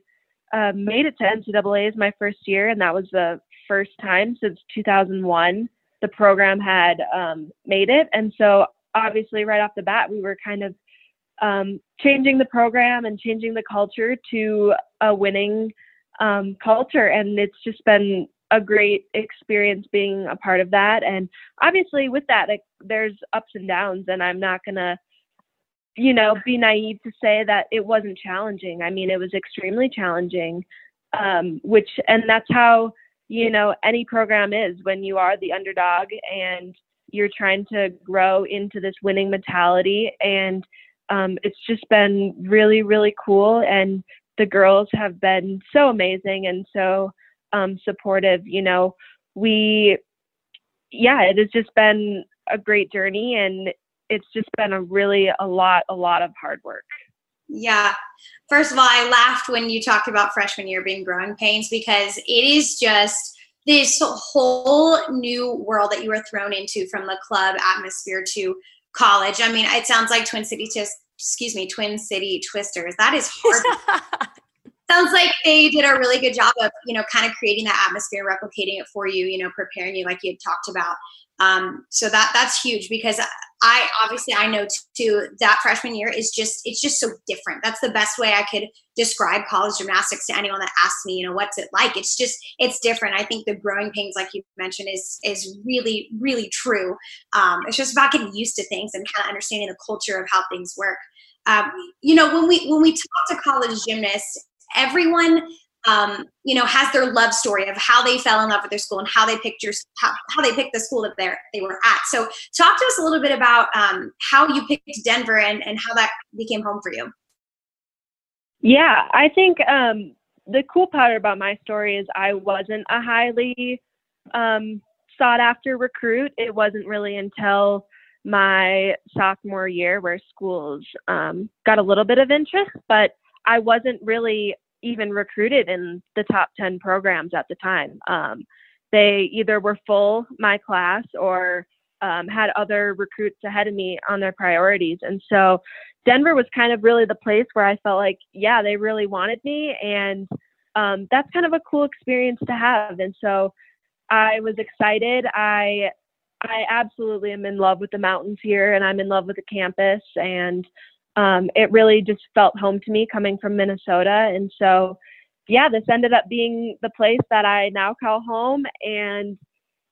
uh, made it to NCAA's my first year, and that was the first time since 2001 the program had um, made it. And so, obviously, right off the bat, we were kind of um, changing the program and changing the culture to a winning um, culture. And it's just been a great experience being a part of that. And obviously, with that, like, there's ups and downs, and I'm not gonna, you know, be naive to say that it wasn't challenging. I mean, it was extremely challenging. Um, which, and that's how you know any program is when you are the underdog and you're trying to grow into this winning mentality and um, it's just been really really cool and the girls have been so amazing and so um, supportive. You know, we, yeah, it has just been a great journey and it's just been a really, a lot, a lot of hard work. Yeah. First of all, I laughed when you talked about freshman year being growing pains because it is just this whole new world that you were thrown into from the club atmosphere to college. I mean, it sounds like Twin City, just excuse me, Twin City Twisters. That is hard. sounds like they did a really good job of you know kind of creating that atmosphere replicating it for you you know preparing you like you had talked about um, so that that's huge because I obviously I know too that freshman year is just it's just so different. That's the best way I could describe college gymnastics to anyone that asks me, you know, what's it like? It's just it's different. I think the growing pains, like you mentioned, is is really really true. Um, it's just about getting used to things and kind of understanding the culture of how things work. Um, you know, when we when we talk to college gymnasts, everyone um, you know, has their love story of how they fell in love with their school and how they picked your how, how they picked the school that they they were at. So, talk to us a little bit about um, how you picked Denver and and how that became home for you. Yeah, I think um, the cool part about my story is I wasn't a highly um, sought after recruit. It wasn't really until my sophomore year where schools um, got a little bit of interest, but I wasn't really even recruited in the top 10 programs at the time. Um, they either were full my class or um, had other recruits ahead of me on their priorities. And so Denver was kind of really the place where I felt like, yeah, they really wanted me. And um, that's kind of a cool experience to have. And so I was excited. I I absolutely am in love with the mountains here, and I'm in love with the campus. And um, it really just felt home to me coming from Minnesota. And so, yeah, this ended up being the place that I now call home. And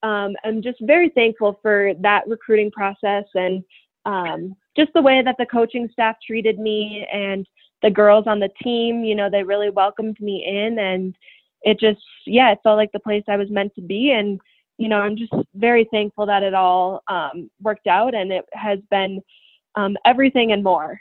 um, I'm just very thankful for that recruiting process and um, just the way that the coaching staff treated me and the girls on the team. You know, they really welcomed me in. And it just, yeah, it felt like the place I was meant to be. And, you know, I'm just very thankful that it all um, worked out and it has been um, everything and more.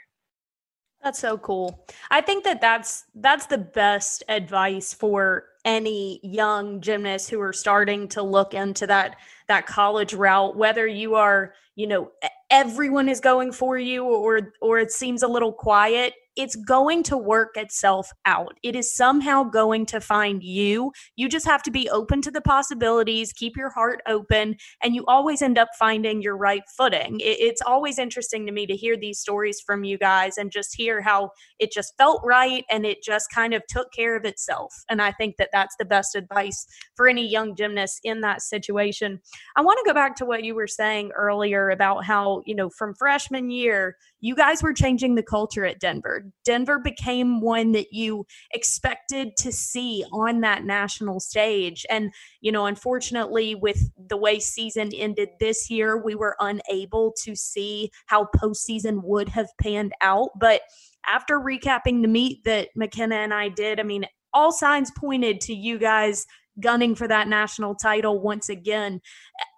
That's so cool. I think that that's that's the best advice for any young gymnasts who are starting to look into that that college route whether you are, you know, everyone is going for you or or it seems a little quiet it's going to work itself out. It is somehow going to find you. You just have to be open to the possibilities, keep your heart open, and you always end up finding your right footing. it's always interesting to me to hear these stories from you guys and just hear how it just felt right and it just kind of took care of itself. And I think that that's the best advice for any young gymnast in that situation. I want to go back to what you were saying earlier about how, you know, from freshman year, you guys were changing the culture at Denver. Denver became one that you expected to see on that national stage. And, you know, unfortunately, with the way season ended this year, we were unable to see how postseason would have panned out. But after recapping the meet that McKenna and I did, I mean, all signs pointed to you guys gunning for that national title once again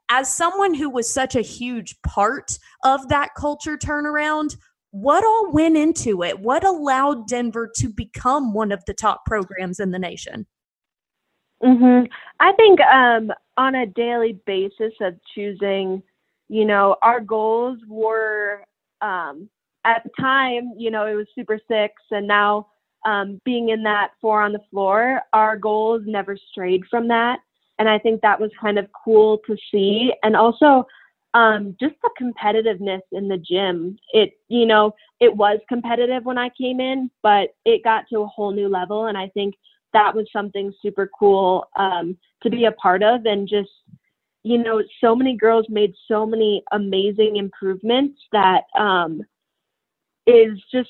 as someone who was such a huge part of that culture turnaround, what all went into it? What allowed Denver to become one of the top programs in the nation? Mm-hmm. I think um, on a daily basis of choosing, you know, our goals were um, at the time, you know, it was Super Six, and now um, being in that four on the floor, our goals never strayed from that. And I think that was kind of cool to see. And also, um, just the competitiveness in the gym. It, you know, it was competitive when I came in, but it got to a whole new level. And I think that was something super cool um, to be a part of. And just, you know, so many girls made so many amazing improvements that um, is just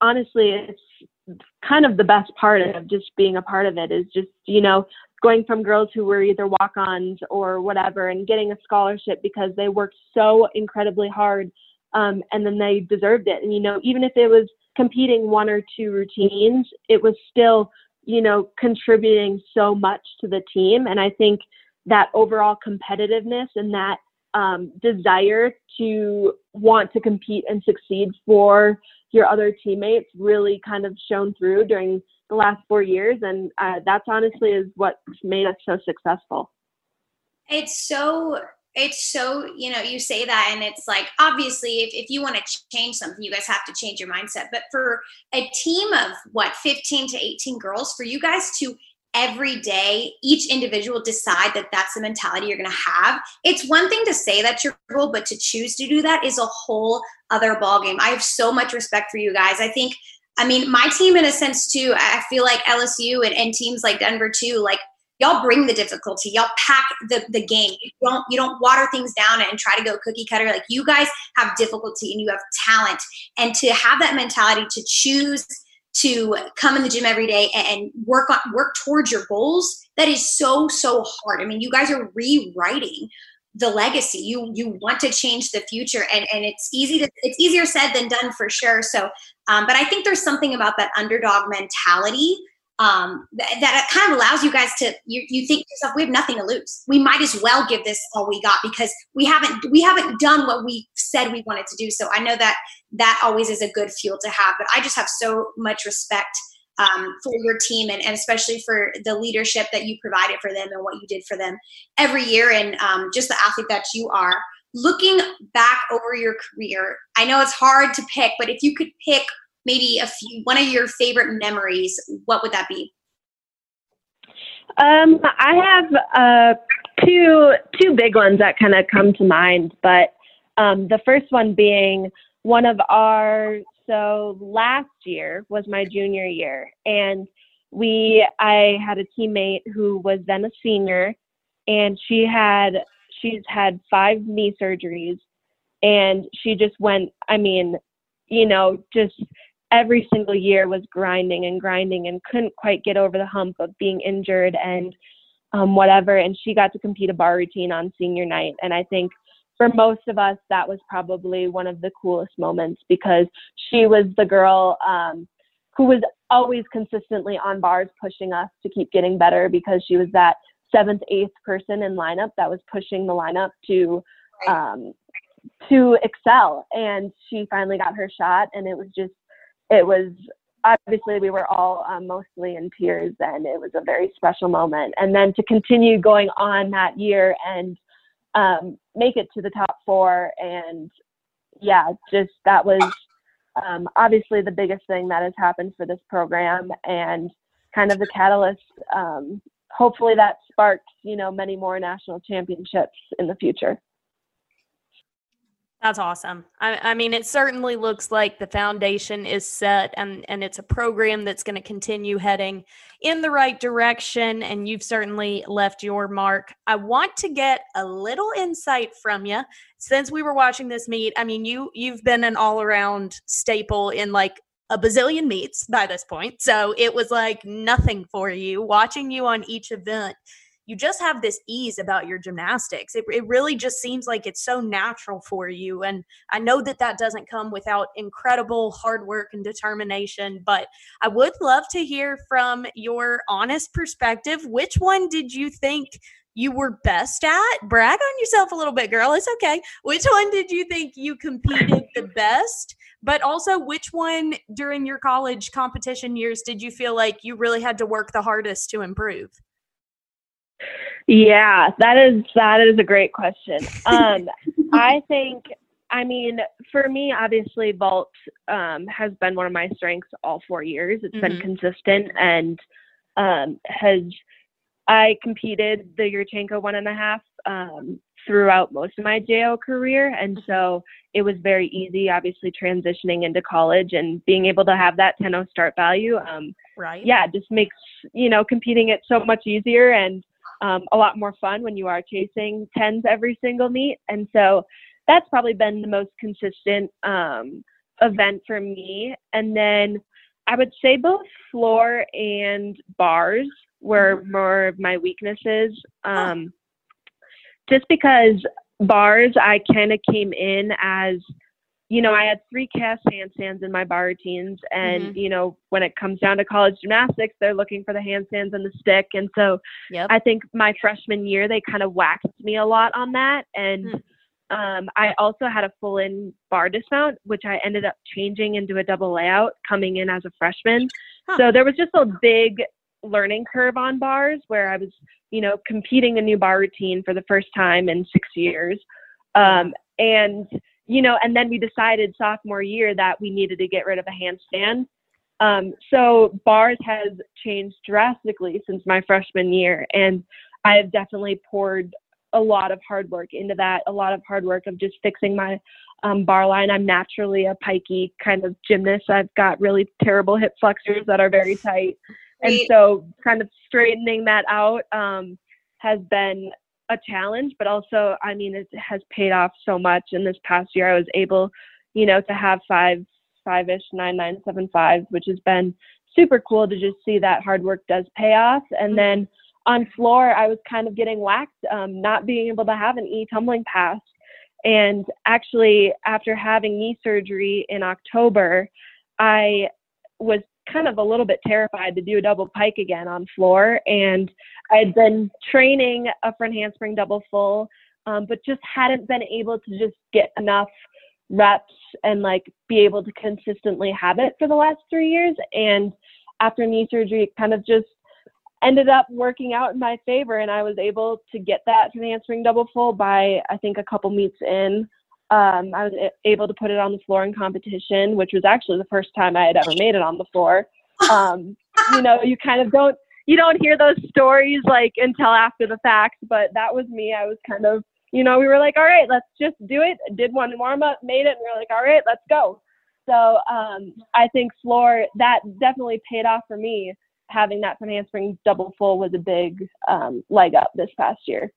honestly, it's kind of the best part of just being a part of it is just, you know, going from girls who were either walk ons or whatever and getting a scholarship because they worked so incredibly hard um, and then they deserved it. And, you know, even if it was competing one or two routines, it was still, you know, contributing so much to the team. And I think that overall competitiveness and that um, desire to want to compete and succeed for your other teammates really kind of shone through during the last four years, and uh, that's honestly is what's made us so successful. It's so it's so you know you say that and it's like obviously if, if you want to change something you guys have to change your mindset. But for a team of what 15 to 18 girls for you guys to every day each individual decide that that's the mentality you're going to have it's one thing to say that's your goal but to choose to do that is a whole other ballgame. I have so much respect for you guys. I think I mean, my team, in a sense, too, I feel like LSU and, and teams like Denver, too, like y'all bring the difficulty. Y'all pack the, the game. You don't, you don't water things down and try to go cookie cutter. Like you guys have difficulty and you have talent. And to have that mentality to choose to come in the gym every day and work on work towards your goals that is so so hard i mean you guys are rewriting the legacy. You you want to change the future and and it's easy to it's easier said than done for sure. So um, but i think there's something about that underdog mentality um, that, that kind of allows you guys to you, you think to yourself we have nothing to lose. We might as well give this all we got because we haven't we haven't done what we said we wanted to do. So i know that that always is a good fuel to have but i just have so much respect um, for your team and, and, especially for the leadership that you provided for them and what you did for them every year and um, just the athlete that you are. Looking back over your career, I know it's hard to pick, but if you could pick maybe a few, one of your favorite memories, what would that be? Um, I have uh, two two big ones that kind of come to mind, but um, the first one being one of our so last year was my junior year and we i had a teammate who was then a senior and she had she's had five knee surgeries and she just went i mean you know just every single year was grinding and grinding and couldn't quite get over the hump of being injured and um, whatever and she got to compete a bar routine on senior night and i think for most of us, that was probably one of the coolest moments because she was the girl um, who was always consistently on bars pushing us to keep getting better because she was that seventh, eighth person in lineup that was pushing the lineup to um, to excel. And she finally got her shot, and it was just it was obviously we were all um, mostly in tears, and it was a very special moment. And then to continue going on that year and um, make it to the top four. And yeah, just that was um, obviously the biggest thing that has happened for this program and kind of the catalyst. Um, hopefully that sparks, you know, many more national championships in the future. That's awesome. I, I, mean, it certainly looks like the foundation is set and, and it's a program that's going to continue heading in the right direction. And you've certainly left your mark. I want to get a little insight from you since we were watching this meet. I mean, you you've been an all around staple in like a bazillion meets by this point. So it was like nothing for you watching you on each event you just have this ease about your gymnastics. It, it really just seems like it's so natural for you. And I know that that doesn't come without incredible hard work and determination, but I would love to hear from your honest perspective. Which one did you think you were best at? Brag on yourself a little bit, girl. It's okay. Which one did you think you competed the best? But also, which one during your college competition years did you feel like you really had to work the hardest to improve? Yeah, that is that is a great question. Um, I think, I mean, for me, obviously, vault um, has been one of my strengths all four years. It's mm-hmm. been consistent and um, has. I competed the Yurchenko one and a half um, throughout most of my JO career, and so it was very easy. Obviously, transitioning into college and being able to have that 10-0 start value, um, right? Yeah, just makes you know competing it so much easier and um, a lot more fun when you are chasing tens every single meet. And so that's probably been the most consistent um, event for me. And then I would say both floor and bars were mm-hmm. more of my weaknesses. Um, just because bars, I kind of came in as you know, I had three cast handstands in my bar routines. And, mm-hmm. you know, when it comes down to college gymnastics, they're looking for the handstands and the stick. And so yep. I think my freshman year, they kind of waxed me a lot on that. And mm. um, I also had a full in bar dismount, which I ended up changing into a double layout coming in as a freshman. Huh. So there was just a big learning curve on bars where I was, you know, competing a new bar routine for the first time in six years. Um, and, you know, and then we decided sophomore year that we needed to get rid of a handstand. Um, so bars has changed drastically since my freshman year, and I have definitely poured a lot of hard work into that, a lot of hard work of just fixing my um, bar line. I'm naturally a pikey kind of gymnast. I've got really terrible hip flexors that are very tight. And so kind of straightening that out um, has been a challenge, but also, I mean, it has paid off so much. In this past year, I was able, you know, to have five, five ish, nine, nine, seven, five, which has been super cool to just see that hard work does pay off. And mm-hmm. then on floor, I was kind of getting whacked, um, not being able to have an e tumbling pass. And actually, after having knee surgery in October, I was kind of a little bit terrified to do a double pike again on floor. And I had been training a front handspring double full, um, but just hadn't been able to just get enough reps and like be able to consistently have it for the last three years. And after knee surgery, it kind of just ended up working out in my favor and I was able to get that front handspring double full by I think a couple meets in. Um, I was able to put it on the floor in competition, which was actually the first time I had ever made it on the floor. Um, you know, you kind of don't you don't hear those stories like until after the fact, but that was me. I was kind of you know, we were like, all right, let's just do it. Did one warm up, made it, and we are like, all right, let's go. So um, I think floor that definitely paid off for me having that front handspring double full was a big um, leg up this past year.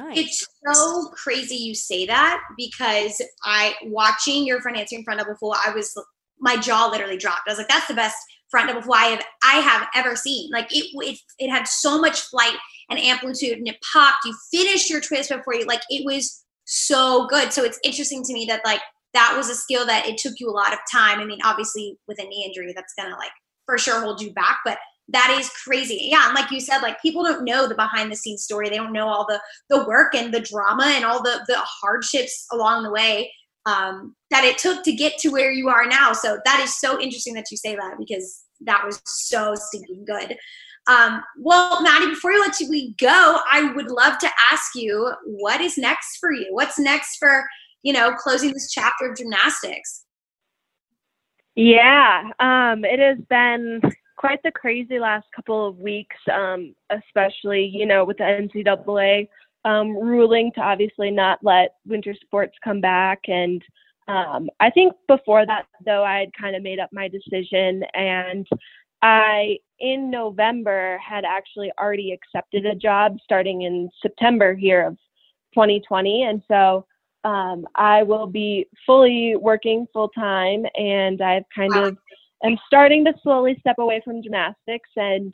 Nice. It's so crazy you say that because I watching your handspring front double full, I was my jaw literally dropped. I was like, that's the best front double full I have I have ever seen. Like it it it had so much flight and amplitude and it popped. You finished your twist before you like it was so good. So it's interesting to me that like that was a skill that it took you a lot of time. I mean, obviously with a knee injury, that's gonna like for sure hold you back, but that is crazy. Yeah, and like you said, like people don't know the behind the scenes story. They don't know all the the work and the drama and all the the hardships along the way um, that it took to get to where you are now. So that is so interesting that you say that because that was so stinking good. Um, well, Maddie, before we let you we go, I would love to ask you what is next for you. What's next for you know closing this chapter of gymnastics? Yeah, um, it has been quite the crazy last couple of weeks, um, especially, you know, with the NCAA um, ruling to obviously not let winter sports come back. And um, I think before that, though, I had kind of made up my decision. And I, in November, had actually already accepted a job starting in September here of 2020. And so um, I will be fully working full time, and I've kind wow. of am starting to slowly step away from gymnastics and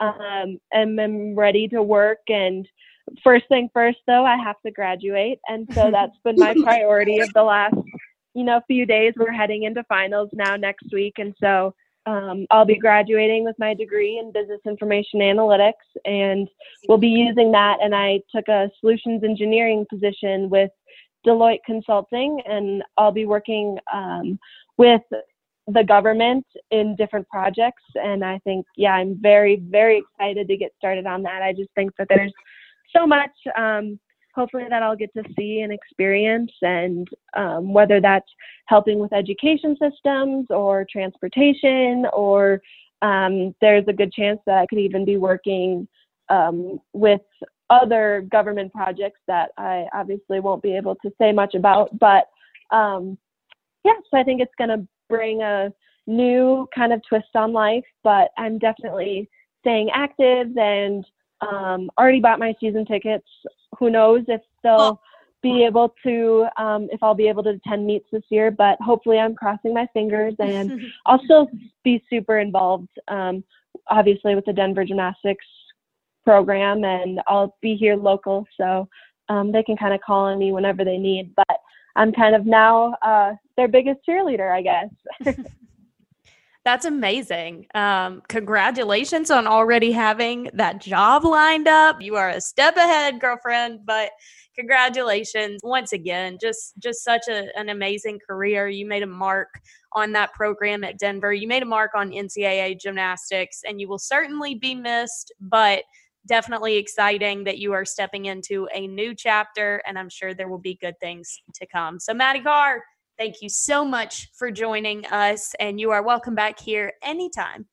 um, am, am ready to work. And first thing first, though, I have to graduate, and so that's been my priority of the last you know few days. We're heading into finals now next week, and so. Um, I'll be graduating with my degree in business information analytics, and we'll be using that. And I took a solutions engineering position with Deloitte Consulting, and I'll be working um, with the government in different projects. And I think, yeah, I'm very, very excited to get started on that. I just think that there's so much, um, hopefully, that I'll get to see and experience. And um, whether that's helping with education systems or transportation, or um, there's a good chance that I could even be working um, with other government projects that I obviously won't be able to say much about. But um, yeah, so I think it's going to bring a new kind of twist on life, but I'm definitely staying active and um, already bought my season tickets. Who knows if they'll be able to, um, if I'll be able to attend meets this year, but hopefully I'm crossing my fingers and I'll still be super involved, um, obviously, with the Denver Gymnastics program and I'll be here local. So um, they can kind of call on me whenever they need. But I'm kind of now uh, their biggest cheerleader, I guess. That's amazing. Um, congratulations on already having that job lined up. You are a step ahead, girlfriend, but congratulations once again. Just just such a, an amazing career. You made a mark on that program at Denver. You made a mark on NCAA gymnastics, and you will certainly be missed, but definitely exciting that you are stepping into a new chapter, and I'm sure there will be good things to come. So, Maddie Karr, thank you so much for joining us, and you are welcome back here anytime.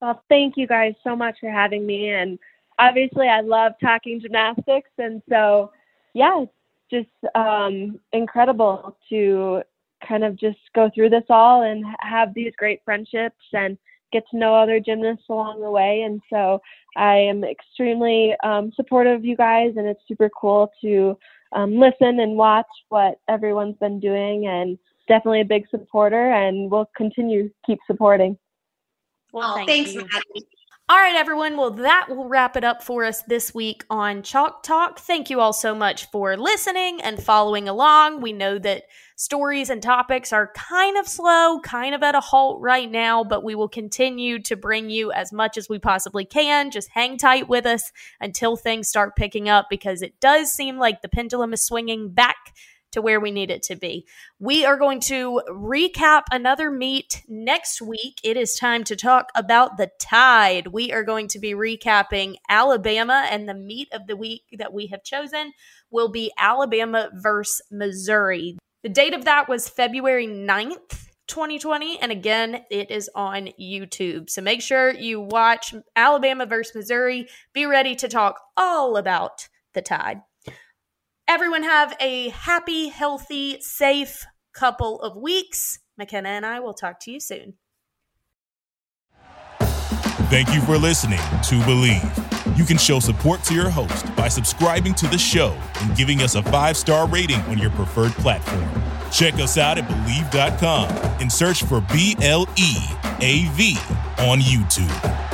Well, thank you guys so much for having me, and obviously I love talking gymnastics, and so yeah, it's just um, incredible to kind of just go through this all and have these great friendships and get to know other gymnasts along the way. And so I am extremely um, supportive of you guys, and it's super cool to um, listen and watch what everyone's been doing. And definitely a big supporter, and we'll continue keep supporting. Well, oh, thank thanks, Maddie. All right, everyone. Well, that will wrap it up for us this week on Chalk Talk. Thank you all so much for listening and following along. We know that stories and topics are kind of slow, kind of at a halt right now, but we will continue to bring you as much as we possibly can. Just hang tight with us until things start picking up because it does seem like the pendulum is swinging back to where we need it to be. We are going to recap another meet next week. It is time to talk about the Tide. We are going to be recapping Alabama, and the meet of the week that we have chosen will be Alabama versus Missouri. The date of that was February 9th. 2020 and again it is on YouTube. So make sure you watch Alabama versus Missouri. Be ready to talk all about the Tide everyone have a happy, healthy, safe couple of weeks. McKenna and I will talk to you soon. Thank you for listening to Bleav. You can show support to your host by subscribing to the show and giving us a five star rating on your preferred platform. Check us out at Bleav.com and search for B L E A V on YouTube.